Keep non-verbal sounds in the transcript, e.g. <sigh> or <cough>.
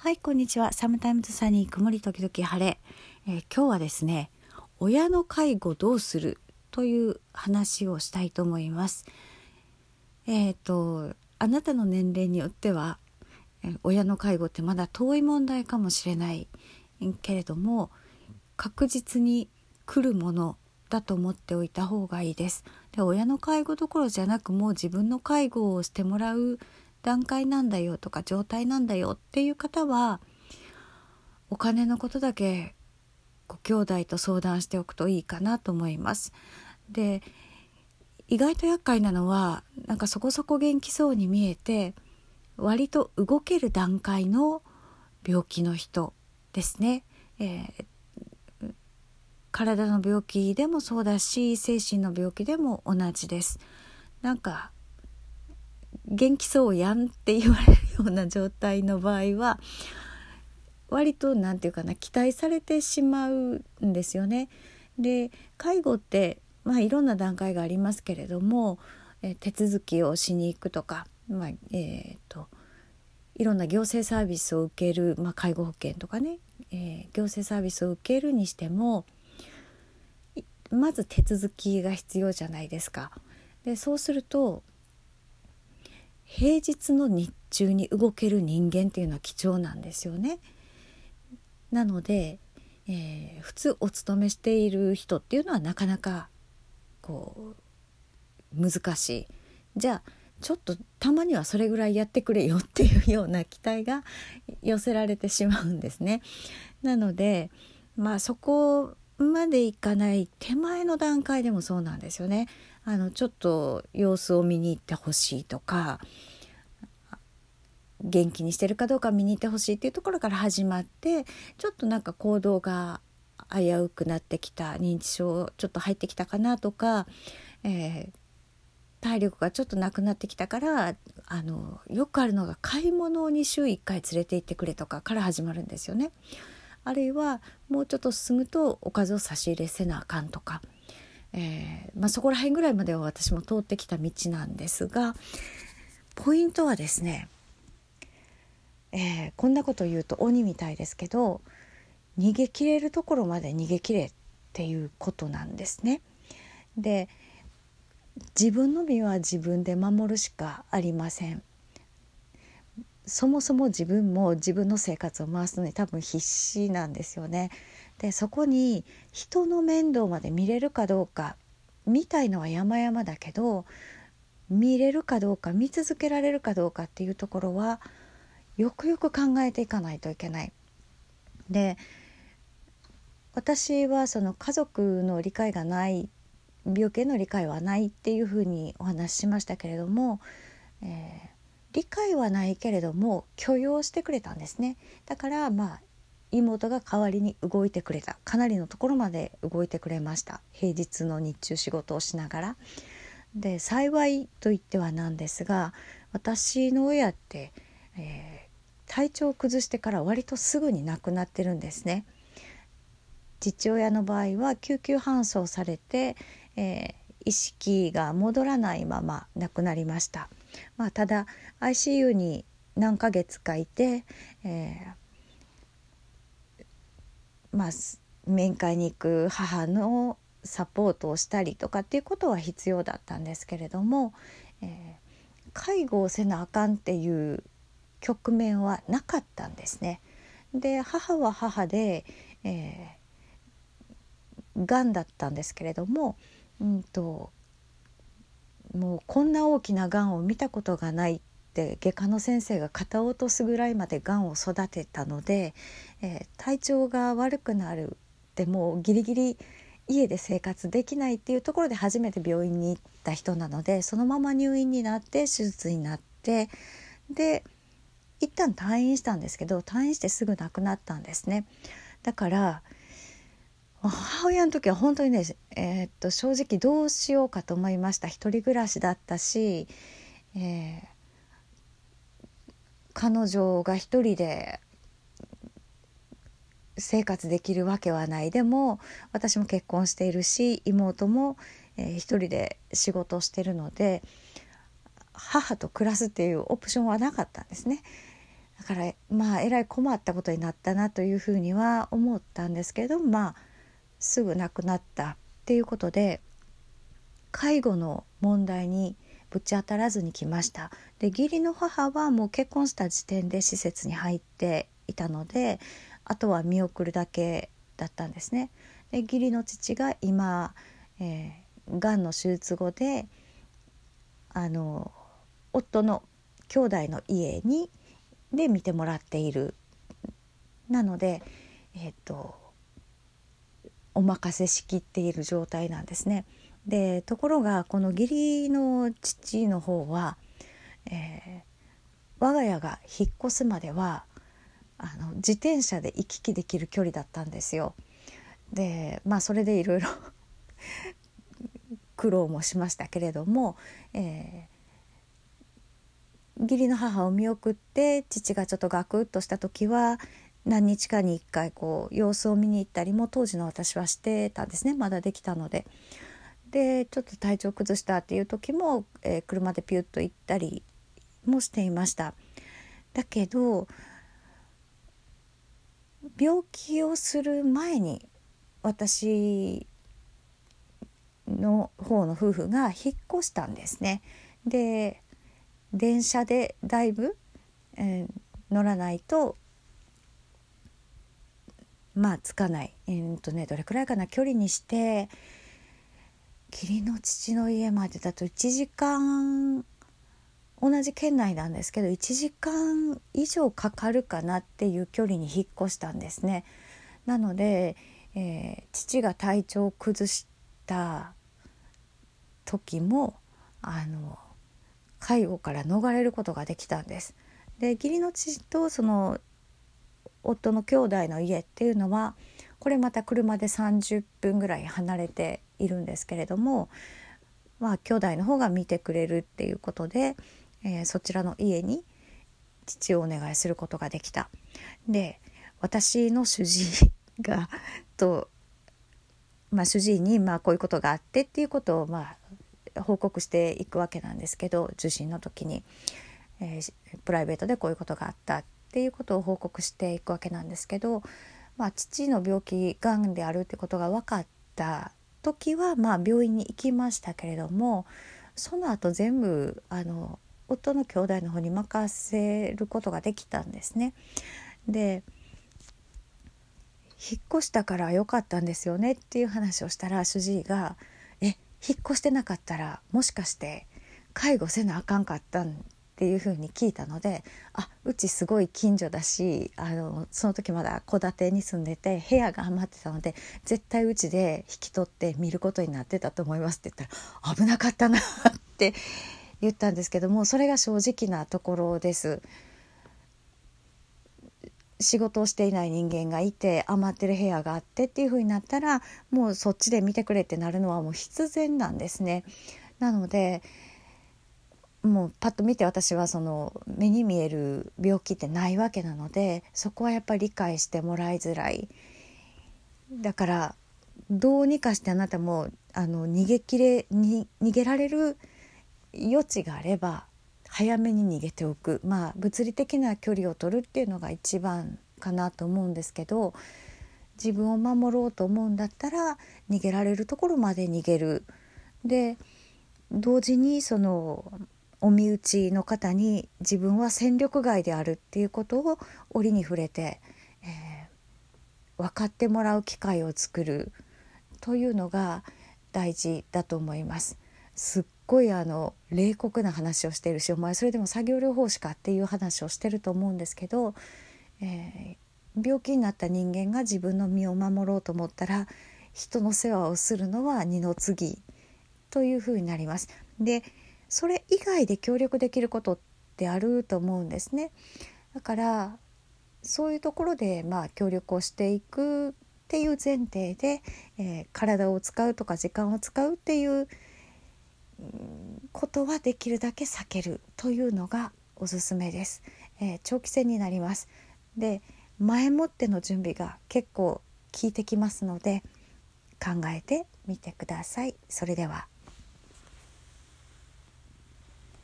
はい、こんにちは。サムタイムズサニー曇り時々晴れ、えー、今日はですね、親の介護どうするという話をしたいと思います。えっ、ー、と、あなたの年齢によっては、えー、親の介護ってまだ遠い問題かもしれないけれども、確実に来るものだと思っておいた方がいいです。で親の介護どころじゃなくもう自分の介護をしてもらう段階なんだよとか状態なんだよっていう方はお金のことだけご兄弟と相談しておくといいかなと思います。で意外と厄介なのはなんかそこそこ元気そうに見えて割と動ける段階の病気の人ですね。えー、体の病気でもそうだし精神の病気でも同じです。なんか元気そうやんって言われるような状態の場合は割と何て言うかな期待されてしまうんですよね。で介護ってまあいろんな段階がありますけれども、え手続きをしに行くとか、まあ、えーと、いろんな行政サービスを受ける、まあ、介護保険とかね、えー、行政サービスを受けるにしてもまず手続きが必要じゃないですか。でそうすると平日の日中に動ける人間っていうのは貴重なんですよね。なので、えー、普通お勤めしている人っていうのはなかなかこう難しい。じゃあちょっとたまにはそれぐらいやってくれよっていうような期待が寄せられてしまうんですね。なのでまあそこまでいかない手前の段階でもそうなんですよね。あのちょっと様子を見に行ってほしいとか元気にしてるかどうか見に行ってほしいっていうところから始まってちょっとなんか行動が危うくなってきた認知症ちょっと入ってきたかなとか、えー、体力がちょっとなくなってきたからあのよくあるのが買い物に週1回連れて行ってくれとかから始まるんですよね。あるいはもうちょっと進むとおかずを差し入れせなあかんとか。えー、まあ、そこら辺ぐらいまでは私も通ってきた道なんですがポイントはですね、えー、こんなこと言うと鬼みたいですけど逃げ切れるところまで逃げ切れっていうことなんですね。で自分の身は自分で守るしかありません。そもそも自分も自分の生活を回すのに多分必死なんですよね。でそこに人の面倒まで見れるかどうか見たいのは山々だけど見れるかどうか見続けられるかどうかっていうところはよくよく考えていかないといけない。で私はその家族の理解がない病気への理解はないっていうふうにお話ししましたけれども、えー、理解はないけれども許容してくれたんですねだからまあ妹が代わりに動いてくれたかなりのところまで動いてくれました平日の日中仕事をしながら。で幸いと言ってはなんですが私の親って、えー、体調を崩してから割とすぐに亡くなってるんですね。父親の場合は救急搬送されて、えー、意識が戻らないまま亡くなりました。まあ、ただ ICU に何ヶ月かいて、えーまあ、面会に行く母のサポートをしたりとかっていうことは必要だったんですけれども、えー、介護をせなあかんっていう局面はなかったんですね。で母は母で、えー、がんだったんですけれども、うんと、もうこんな大きながんを見たことがないって外科の先生が片落とすぐらいまでがんを育てたので、えー、体調が悪くなるでもうギリギリ家で生活できないっていうところで初めて病院に行った人なのでそのまま入院になって手術になってで一旦退院したんですけど退院してすぐ亡くなったんですね。だから母親の時は本当にね、えー、っと正直どうしようかと思いました一人暮らしだったし、えー、彼女が一人で生活できるわけはないでも私も結婚しているし妹も、えー、一人で仕事をしてるので母と暮らすっていうオプションはなかったんですね。だからまあえらい困ったことになったなというふうには思ったんですけれどもまあすぐ亡くなったっていうことで介護の問題にぶち当たらずに来ました。で義理の母はもう結婚した時点で施設に入っていたのであとは見送るだけだったんですね。で義理の父が今、えー、がんの手術後であの夫の兄弟の家にで見てもらっている。なのでえっ、とお任せしきっている状態なんですね。でところがこの義理の父の方は、えー、我が家が引っ越すまではあの自転車で行き来できる距離だったんですよ。でまあそれでいろいろ <laughs> 苦労もしましたけれども、えー、義理の母を見送って父がちょっとガクッとした時は何日かに1回こう様子を見に行ったりも当時の私はしてたんですね。まだできたので。でちょっと体調崩したっていう時も、えー、車でピュッと行ったりもしていました。だけど病気をする前に私の方の夫婦が引っ越したんですね。で電車でだいぶ、えー、乗らないとまあつかないえー、っとねどれくらいかな？距離にして義理の父の家までだと1時間同じ県内なんですけど1時間以上かかるかなっていう距離に引っ越したんですね。なので、えー、父が体調を崩した時もあの介護から逃れることができたんです。で義理の父とその夫の兄弟の家っていうのはこれまた車で30分ぐらい離れているんですけれどもまあ兄弟の方が見てくれるっていうことで、えー、そちらの家に父をお願いすることができた。で私の主治医がと、まあ、主治医にまあこういうことがあってっていうことをまあ報告していくわけなんですけど受診の時に、えー、プライベートでこういうことがあったってっていうことを報告していくわけなんですけど、まあ、父の病気がんであるってことが分かった時はまあ病院に行きましたけれどもその後全部あの夫の兄弟の方に任せることができたんですね。で引っ越したから良かったんですよねっていう話をしたら主治医が「え引っ越してなかったらもしかして介護せなあかんかったんっていうふうに聞いたのであうちすごい近所だしあのその時まだ戸建てに住んでて部屋が余ってたので絶対うちで引き取って見ることになってたと思いますって言ったら危なかったなって言ったんですけどもそれが正直なところです。仕事をしていない人間がいて余ってる部屋があってっていう風になったらもうそっちで見てくれってなるのはもう必然なんですね。なのでもうパッと見て私はその目に見える病気ってないわけなのでそこはやっぱり理解してもらいづらいだからどうにかしてあなたもあの逃げきれに逃げられる余地があれば早めに逃げておくまあ物理的な距離を取るっていうのが一番かなと思うんですけど自分を守ろうと思うんだったら逃げられるところまで逃げる。で同時にそのお身内の方に自分は戦力外であるっていうことを折に触れて、えー、分かってもらう機会を作るというのが大事だと思います。すっごいあの冷酷な話をしてるしお前それでも作業療法士かっていう話をしてると思うんですけど、えー、病気になった人間が自分の身を守ろうと思ったら人の世話をするのは二の次というふうになります。でそれ以外で協力できることってあると思うんですね。だからそういうところでまあ協力をしていくっていう前提で、えー、体を使うとか時間を使うっていうことはできるだけ避けるというのがおすすめです。えー、長期戦になります。で前もっての準備が結構効いてきますので考えてみてください。それでは